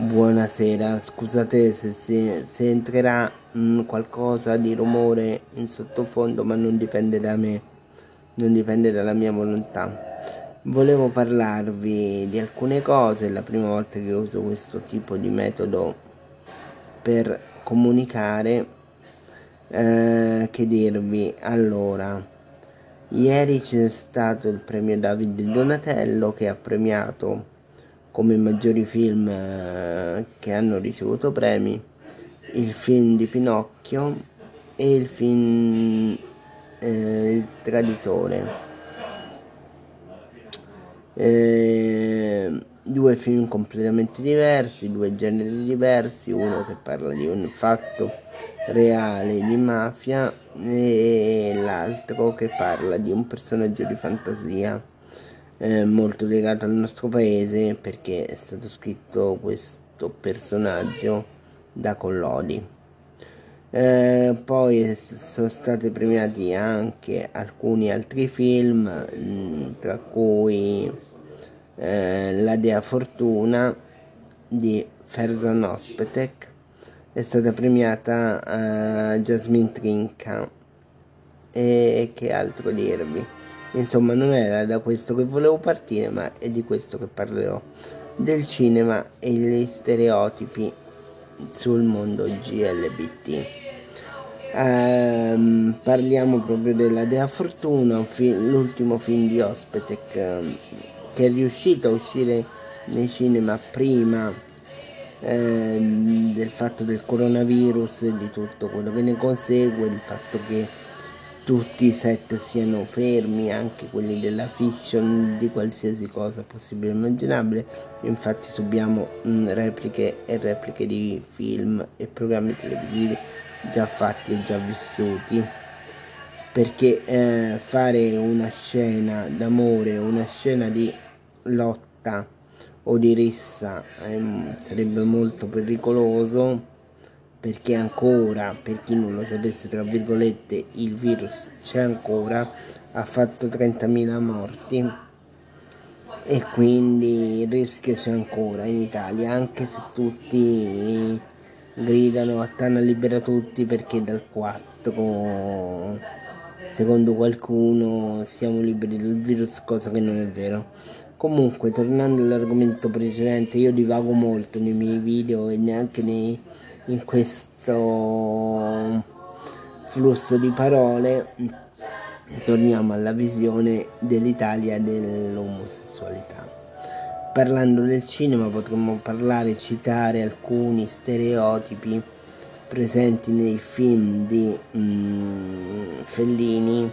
Buonasera, scusate se, se, se entrerà mh, qualcosa di rumore in sottofondo, ma non dipende da me, non dipende dalla mia volontà. Volevo parlarvi di alcune cose, è la prima volta che uso questo tipo di metodo per comunicare. Eh, che dirvi? Allora, ieri c'è stato il premio Davide Donatello che ha premiato come maggiori film eh, che hanno ricevuto premi il film di Pinocchio e il film eh, Il Traditore. Eh, due film completamente diversi, due generi diversi, uno che parla di un fatto reale di mafia e l'altro che parla di un personaggio di fantasia eh, molto legato al nostro paese perché è stato scritto questo personaggio da Collodi. Eh, poi sono stati premiati anche alcuni altri film, mm, tra cui eh, La Dea Fortuna di Ferzan Ospetek, è stata premiata uh, Jasmine Trinca. E che altro dirvi Insomma, non era da questo che volevo partire, ma è di questo che parlerò. Del cinema e gli stereotipi sul mondo GLBT. Ehm, parliamo proprio della Dea Fortuna, film, l'ultimo film di Ospetek um, che è riuscito a uscire nei cinema prima um, del fatto del coronavirus e di tutto quello che ne consegue, il fatto che tutti i set siano fermi, anche quelli della fiction, di qualsiasi cosa possibile e immaginabile. Infatti subiamo mh, mm, repliche e repliche di film e programmi televisivi già fatti e già vissuti. Perché eh, fare una scena d'amore, una scena di lotta o di rissa eh, sarebbe molto pericoloso perché ancora, per chi non lo sapesse, tra virgolette, il virus c'è ancora, ha fatto 30.000 morti e quindi il rischio c'è ancora in Italia, anche se tutti gridano a Tana libera tutti perché dal 4 secondo qualcuno siamo liberi dal virus, cosa che non è vero. Comunque, tornando all'argomento precedente, io divago molto nei miei video e neanche nei in questo flusso di parole torniamo alla visione dell'Italia dell'omosessualità. Parlando del cinema potremmo parlare e citare alcuni stereotipi presenti nei film di mm, Fellini.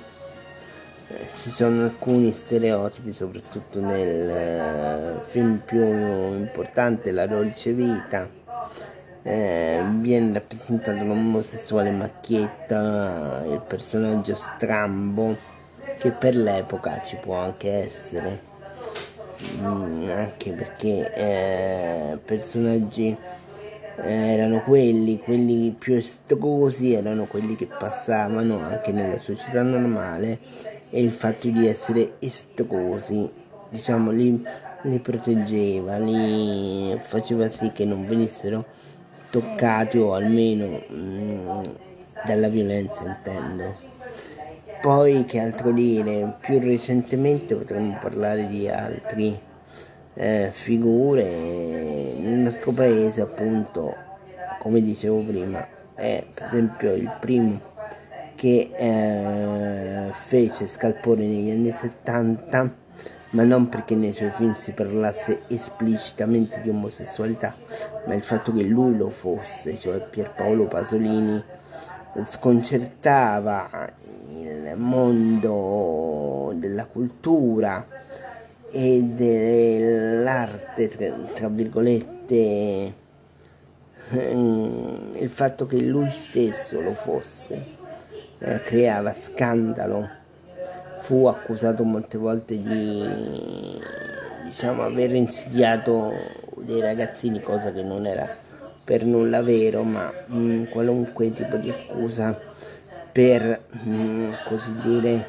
Eh, ci sono alcuni stereotipi, soprattutto nel uh, film più importante, La dolce vita, eh, viene rappresentato l'omosessuale macchietta, il personaggio strambo, che per l'epoca ci può anche essere, mm, anche perché eh, personaggi eh, erano quelli, quelli più estrusi, erano quelli che passavano anche nella società normale e il fatto di essere estrusi, diciamo, li, li proteggeva, li faceva sì che non venissero toccati o almeno mm, dalla violenza intendo. Poi che altro dire, più recentemente potremmo parlare di altre eh, figure nel nostro paese appunto come dicevo prima è per esempio il primo che eh, fece scalpore negli anni 70 ma non perché nei suoi film si parlasse esplicitamente di omosessualità, ma il fatto che lui lo fosse, cioè Pierpaolo Pasolini, sconcertava il mondo della cultura e dell'arte, tra, virgolette, il fatto che lui stesso lo fosse, eh, creava scandalo fu accusato molte volte di diciamo, aver insidiato dei ragazzini, cosa che non era per nulla vero, ma mh, mm, qualunque tipo di accusa per mh, mm, così dire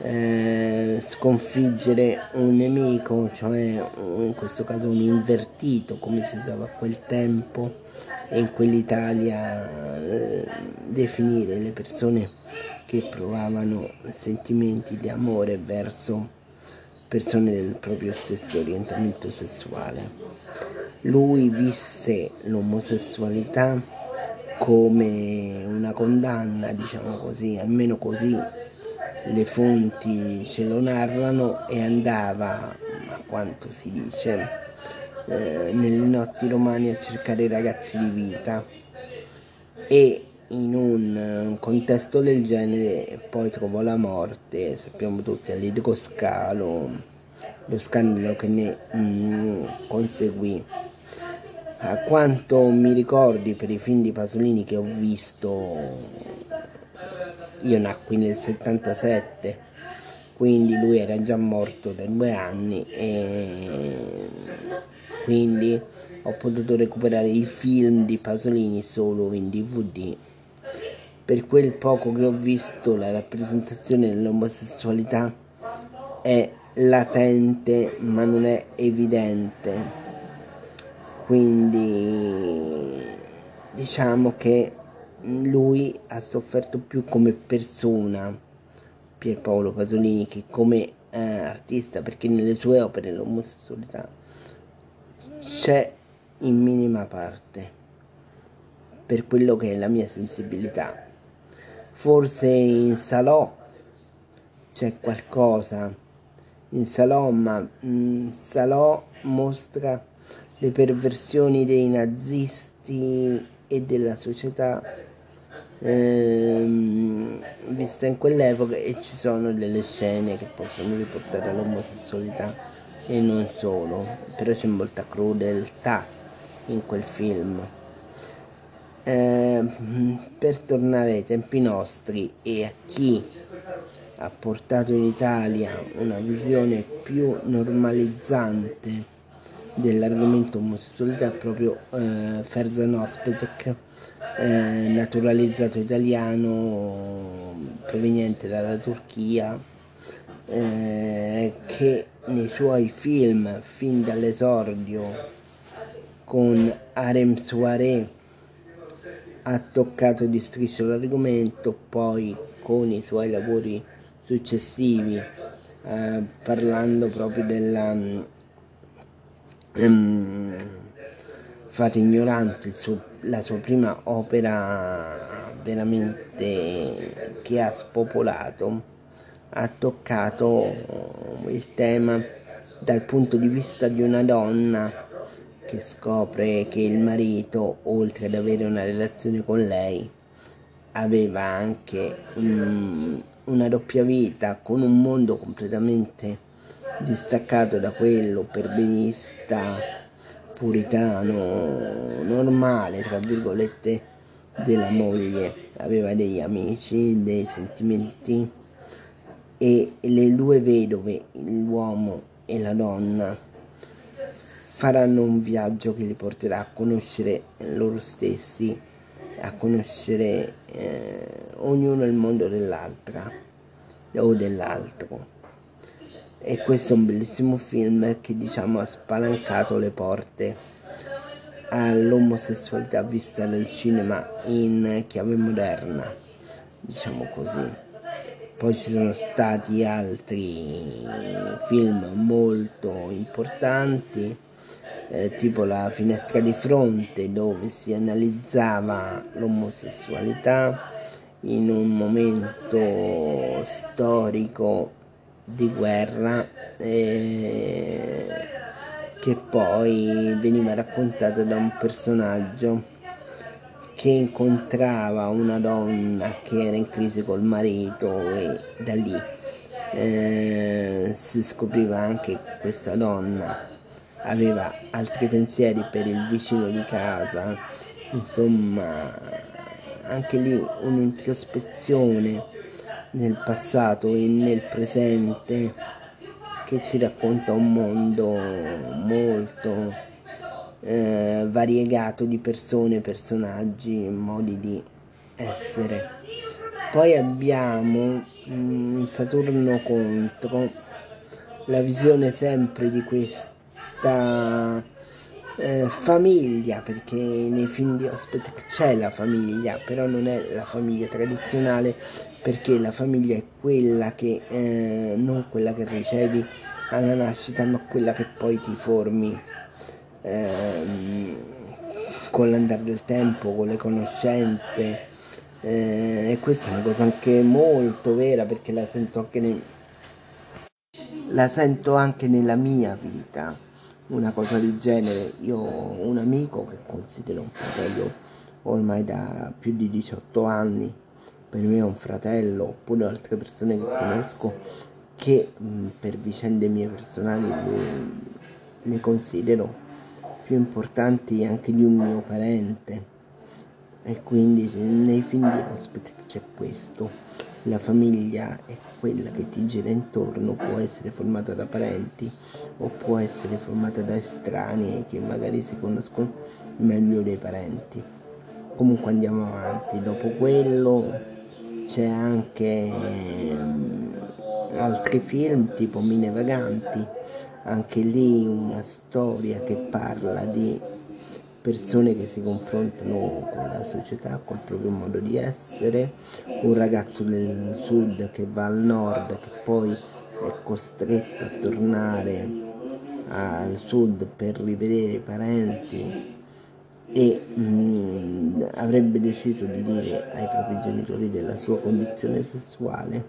eh, sconfiggere un nemico, cioè in questo caso un invertito come si usava a quel tempo e in quell'Italia eh, definire le persone che provavano sentimenti di amore verso persone del proprio stesso orientamento sessuale. Lui visse l'omosessualità come una condanna, diciamo così, almeno così le fonti ce lo narrano e andava, a quanto si dice, eh, nelle notti romane a cercare ragazzi di vita e in un contesto del genere poi trovò la morte, sappiamo tutti, all'idroscalo, lo scandalo che ne mm, conseguì. A quanto mi ricordi per i film di Pasolini che ho visto, io nacqui nel 77, quindi lui era già morto da due anni e quindi ho potuto recuperare i film di Pasolini solo in DVD. Per quel poco che ho visto la rappresentazione dell'omosessualità è latente ma non è evidente. Quindi diciamo che lui ha sofferto più come persona Pierpaolo Pasolini che come eh, artista perché nelle sue opere l'omosessualità c'è in minima parte per quello che è la mia sensibilità. Forse in Salò c'è qualcosa, in Salò, ma mm, Salò mostra le perversioni dei nazisti e della società ehm, vista in quell'epoca e ci sono delle scene che possono riportare all'omosessualità e non solo, però c'è molta crudeltà in quel film. Eh, per tornare ai tempi nostri e a chi ha portato in Italia una visione più normalizzante dell'argomento omosessualità proprio eh, Ferzan Ospetek, eh, naturalizzato italiano proveniente dalla Turchia, eh, che nei suoi film fin dall'esordio con Harem Soirée ha toccato di striscio l'argomento, poi con i suoi lavori successivi, eh, parlando proprio della um, Fate ignorante, suo, la sua prima opera veramente che ha spopolato ha toccato il tema dal punto di vista di una donna che scopre che il marito, oltre ad avere una relazione con lei, aveva anche um, una doppia vita con un mondo completamente distaccato da quello perbenista, puritano, normale, tra virgolette, della moglie. Aveva degli amici, dei sentimenti e le due vedove, l'uomo e la donna, faranno un viaggio che li porterà a conoscere loro stessi, a conoscere eh, ognuno il mondo dell'altra o dell'altro. E questo è un bellissimo film che diciamo ha spalancato le porte all'omosessualità vista dal cinema in chiave moderna, diciamo così. Poi ci sono stati altri film molto importanti, eh, tipo La finestra di fronte, dove si analizzava l'omosessualità in un momento storico di guerra eh, che poi veniva raccontato da un personaggio che incontrava una donna che era in crisi col marito e da lì eh, si scopriva anche che questa donna aveva altri pensieri per il vicino di casa, insomma anche lì un'introspezione nel passato e nel presente che ci racconta un mondo molto eh, variegato di persone, personaggi, modi di essere. Poi abbiamo mh, Saturno contro, la visione sempre di questa eh, famiglia, perché nei film di Ospite c'è la famiglia, però non è la famiglia tradizionale, perché la famiglia è quella che, eh, non quella che ricevi alla nascita, ma quella che poi ti formi eh, con l'andare del tempo, con le conoscenze. Eh, e questa è una cosa anche molto vera perché la sento anche, ne... la sento anche nella mia vita una cosa del genere. Io ho un amico che considero un fratello ormai da più di 18 anni, per me è un fratello, oppure altre persone che conosco che mh, per vicende mie personali le considero più importanti anche di un mio parente. E quindi nei film di ospite c'è questo. La famiglia è quella che ti gira intorno, può essere formata da parenti o può essere formata da estranei che magari si conoscono meglio dei parenti. Comunque andiamo avanti, dopo quello c'è anche um, altri film tipo Mine Vaganti, anche lì una storia che parla di persone che si confrontano con la società, col proprio modo di essere, un ragazzo del sud che va al nord, che poi è costretto a tornare al sud per rivedere i parenti e mh, mm, avrebbe deciso di dire ai propri genitori della sua condizione sessuale,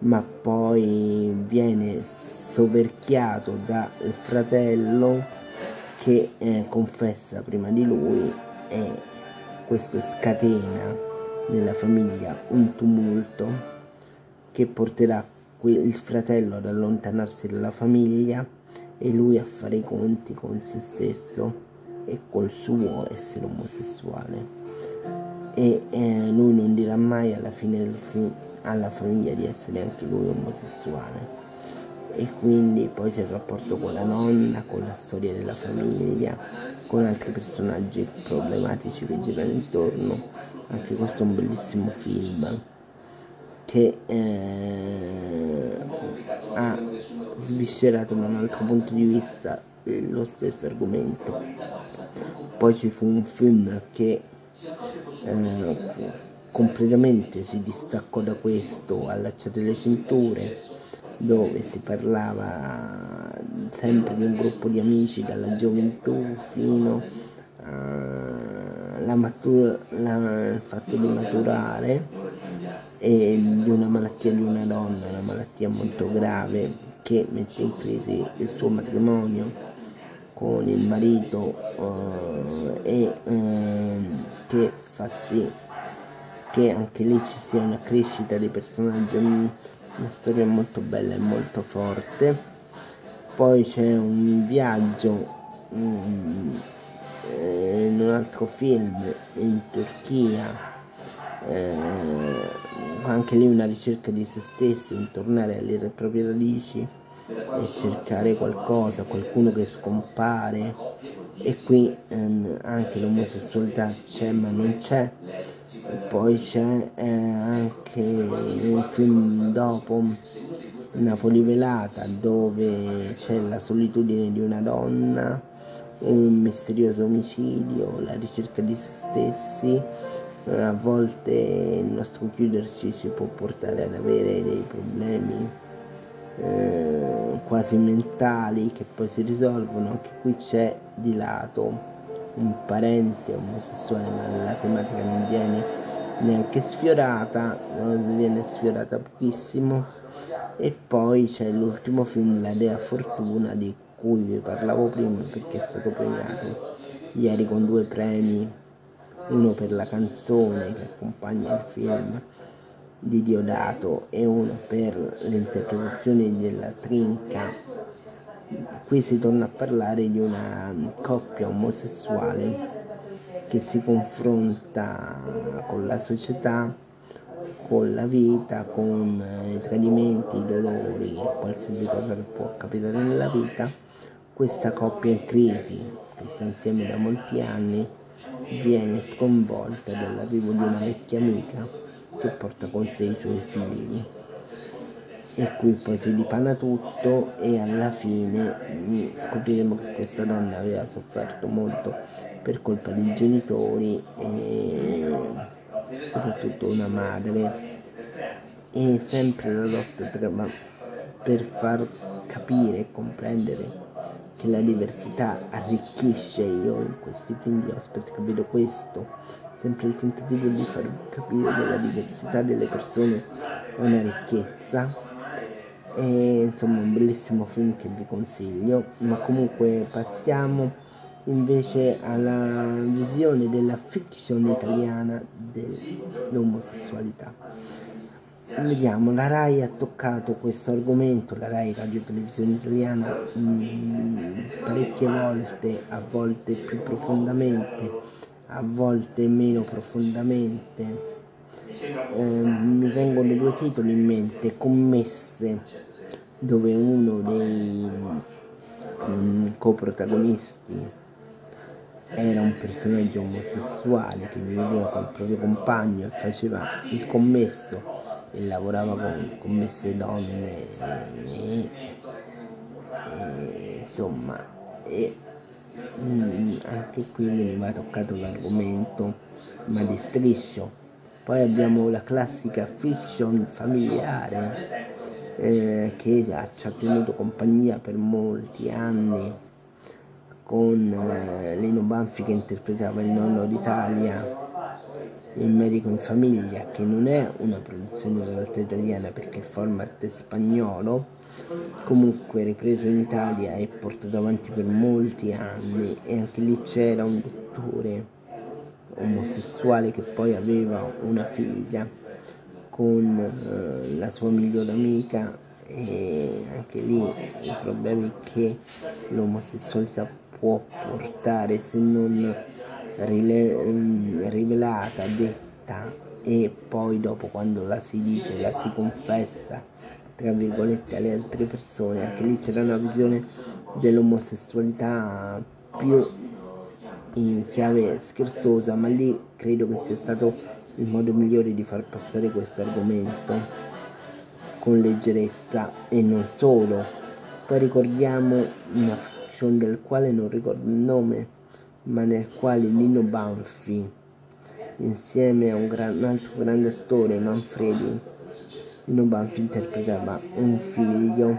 ma poi viene soverchiato dal fratello che eh, confessa prima di lui e questo scatena nella famiglia un tumulto che porterà il fratello ad allontanarsi dalla famiglia e lui a fare i conti con se stesso e col suo essere omosessuale. E eh, lui non dirà mai alla fine del film alla famiglia di essere anche lui omosessuale e quindi poi c'è il rapporto con la nonna, con la storia della famiglia, con altri personaggi problematici che girano intorno. Anche questo è un bellissimo film che eh, ha sviscerato da un altro punto di vista lo stesso argomento. Poi ci fu un film che eh, completamente si distaccò da questo, allacciate le cinture, dove si parlava sempre di un gruppo di amici dalla gioventù fino al fatto di maturare e di una malattia di una donna, una malattia molto grave che mette in crisi il suo matrimonio con il marito uh, e uh, che fa sì che anche lì ci sia una crescita dei personaggi una storia molto bella e molto forte. Poi c'è un viaggio um, in un altro film in Turchia. Eh, anche lì una ricerca di se stessi un tornare alle proprie radici e cercare qualcosa qualcuno che scompare. E qui ehm, anche l'omosessualità c'è ma non c'è. E poi c'è eh, anche un film dopo Napoli velata dove c'è la solitudine di una donna un misterioso omicidio la ricerca di se stessi. A volte il nostro chiuderci ci può portare ad avere dei problemi eh, quasi mentali che poi si risolvono, anche qui c'è di lato un parente omosessuale ma la tematica non viene neanche sfiorata, viene sfiorata pochissimo. E poi c'è l'ultimo film La Dea Fortuna di cui vi parlavo prima perché è stato premiato ieri con due premi, uno per la canzone che accompagna il film di Diodato e uno per l'interpretazione della trinca. Qui si torna a parlare di una coppia omosessuale che si confronta con la società, con la vita, con i tradimenti, i dolori e qualsiasi cosa che può capitare nella vita. Questa coppia in crisi, che sta insieme da molti anni, viene sconvolta dall'arrivo di una vecchia amica che porta con sé i suoi figli. E qui poi si dipana tutto e alla fine mm, scopriremo che questa donna aveva sofferto molto per colpa dei genitori e soprattutto una madre. E sempre la lotta tra, per far capire e comprendere che la diversità arricchisce io in questi film di Aspet capito? Questo sempre il tentativo di far capire che la diversità delle persone è una ricchezza. E insomma un bellissimo film che vi consiglio. Ma comunque passiamo invece alla visione della fiction italiana dell'omosessualità vediamo la RAI ha toccato questo argomento la RAI Radio Televisione Italiana mh, mm, parecchie volte a volte più profondamente a volte meno profondamente. Eh, mi vengono due titoli in mente, Commesse, dove uno dei um, coprotagonisti era un personaggio omosessuale che viveva col proprio compagno e faceva il commesso lavorava con commesse donne e, e, insomma e, mm, anche qui veniva toccato l'argomento ma di striscio. Poi abbiamo la classica fiction familiare eh, che ci ha tenuto compagnia per molti anni con eh, Lino Banfi che interpretava il nonno d'Italia il medico in famiglia che non è una produzione realtà italiana perché il format è spagnolo comunque ripreso in Italia e portato avanti per molti anni e anche lì c'era un dottore omosessuale che poi aveva una figlia con eh, la sua migliore amica e anche lì i problemi che l'omosessualità può portare se non rivelata, detta e poi dopo quando la si dice, la si confessa tra virgolette alle altre persone, anche lì c'era una visione dell'omosessualità più in chiave scherzosa, ma lì credo che sia stato il modo migliore di far passare questo argomento con leggerezza e non solo. Poi ricordiamo una fiction del quale non ricordo il nome, ma nel quale Nino Banfi, insieme a un, gran, un altro grande attore, Manfredi, Nino Banfi interpretava un figlio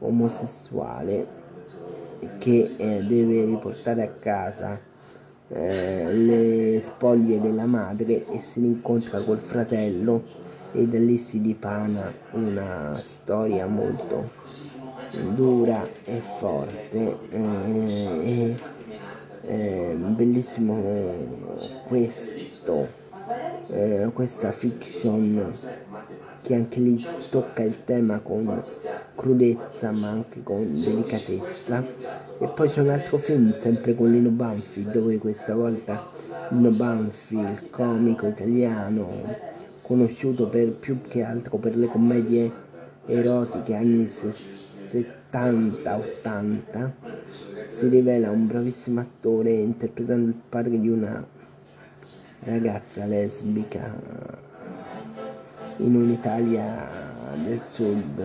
omosessuale che eh, deve riportare a casa eh, le spoglie della madre e si rincontra col fratello e da lì si dipana una storia molto dura e forte eh, e bellissimo questo eh, questa fiction che anche lì tocca il tema con crudezza ma anche con delicatezza. E poi c'è un altro film sempre con Lino Banfi dove questa volta Lino Banfi il comico italiano conosciuto per più che altro per le commedie erotiche anni 70-80 si rivela un bravissimo attore interpretando il padre di una ragazza lesbica in un'Italia del sud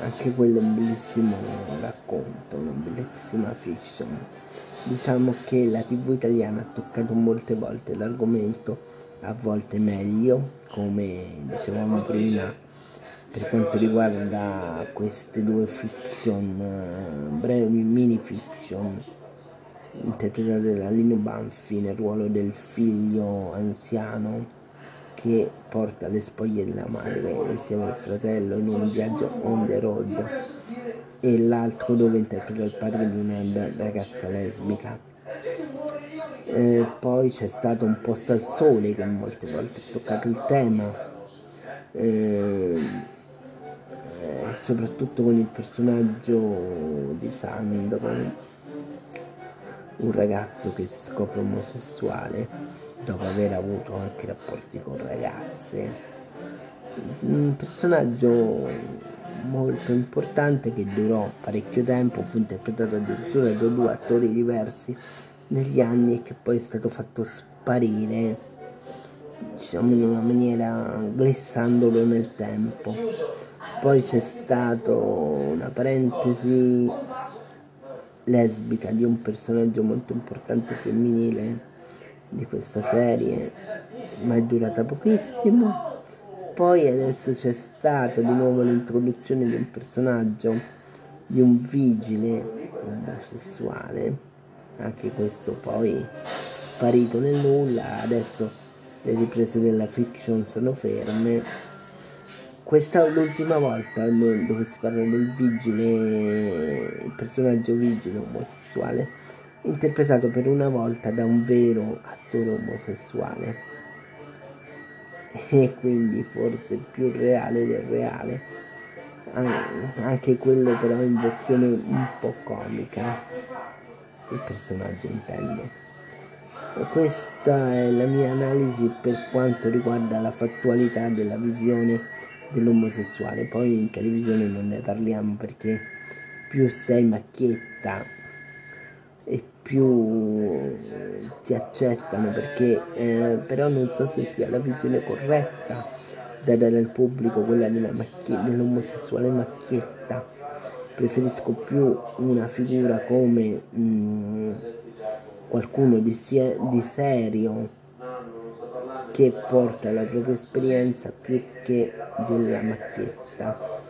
anche quello è un bellissimo racconto, una bellissima fiction. Diciamo che la TV italiana ha toccato molte volte l'argomento, a volte meglio, come dicevamo prima, per quanto riguarda queste due fiction, brevi mini fiction, interpretate da Lino Banfi nel ruolo del figlio anziano che porta le spoglie della madre insieme al fratello in un viaggio on the road e l'altro dove interpreta il padre di una ragazza lesbica. Eh, poi c'è stato un posto al sole che molte volte ha toccato il tema, eh, eh, soprattutto con il personaggio di Sandro, un ragazzo che si scopre omosessuale dopo aver avuto anche rapporti con ragazze. Un personaggio molto importante che durò parecchio tempo, fu interpretato addirittura da due attori diversi negli anni e che poi è stato fatto sparire, diciamo in una maniera glissandolo nel tempo. Poi c'è stato una parentesi lesbica di un personaggio molto importante femminile di questa serie, ma è durata pochissimo. Poi adesso c'è stata di nuovo l'introduzione di un personaggio, di un vigile omosessuale, anche questo poi sparito nel nulla, adesso le riprese della fiction sono ferme. Questa è l'ultima volta dove si parla del vigile, il personaggio vigile omosessuale, interpretato per una volta da un vero attore omosessuale. E quindi forse più reale del reale anche quello però in versione un po' comica il personaggio intende. Questa è la mia analisi per quanto riguarda la fattualità della visione dell'omosessuale. Poi in televisione non ne parliamo perché più sei macchietta e più ti accettano perché eh, però non so se sia la visione corretta da dare al pubblico quella macchie, dell'omosessuale macchietta. Preferisco più una figura come mh, mm, qualcuno di, sie- di serio che porta la propria esperienza più che della macchietta.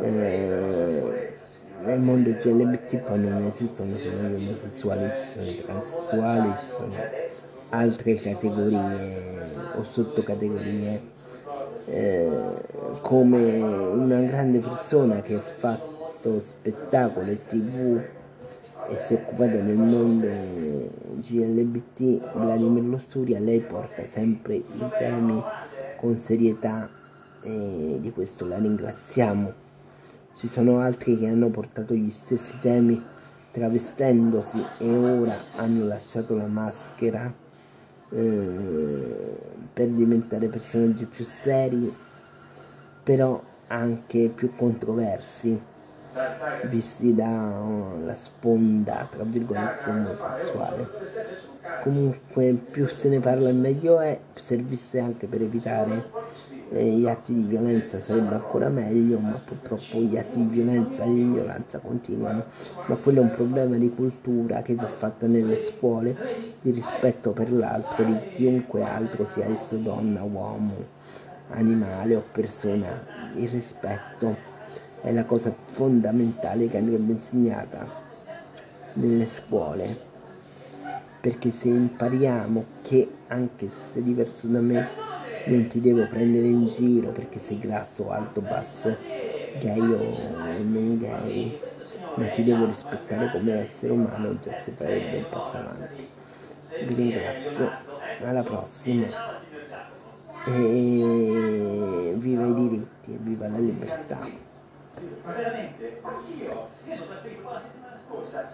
Eh, nel mondo LGBT poi non esistono solo gli omosessuali, ci sono i transessuali, ci sono altre categorie o sottocategorie, eh, come una grande persona che ha fatto spettacolo e tv e si è occupata del mondo GLBT, Vladimir Lossuria, lei porta sempre i temi con serietà e di questo la ringraziamo. Ci sono altri che hanno portato gli stessi temi travestendosi e ora hanno lasciato la maschera eh, per diventare personaggi più seri, però anche più controversi, visti dalla sponda, tra virgolette, omosessuale. Comunque più se ne parla meglio è, servisse anche per evitare eh, gli atti di violenza sarebbe ancora meglio, ma purtroppo gli atti di violenza e l'ignoranza continuano. Ma quello è un problema di cultura che va fatta nelle scuole, di rispetto per l'altro, di chiunque altro, sia esso donna, uomo, animale o persona. Il rispetto è la cosa fondamentale che andrebbe insegnata nelle scuole perché se impariamo che anche se sei diverso da me non ti devo prendere in giro perché sei grasso, alto, basso, gay o non gay, ma ti devo rispettare come essere umano, già si farebbe un passo avanti. Vi ringrazio, alla prossima e viva i diritti e viva la libertà. Ma veramente, io, io sono trasferito la settimana scorsa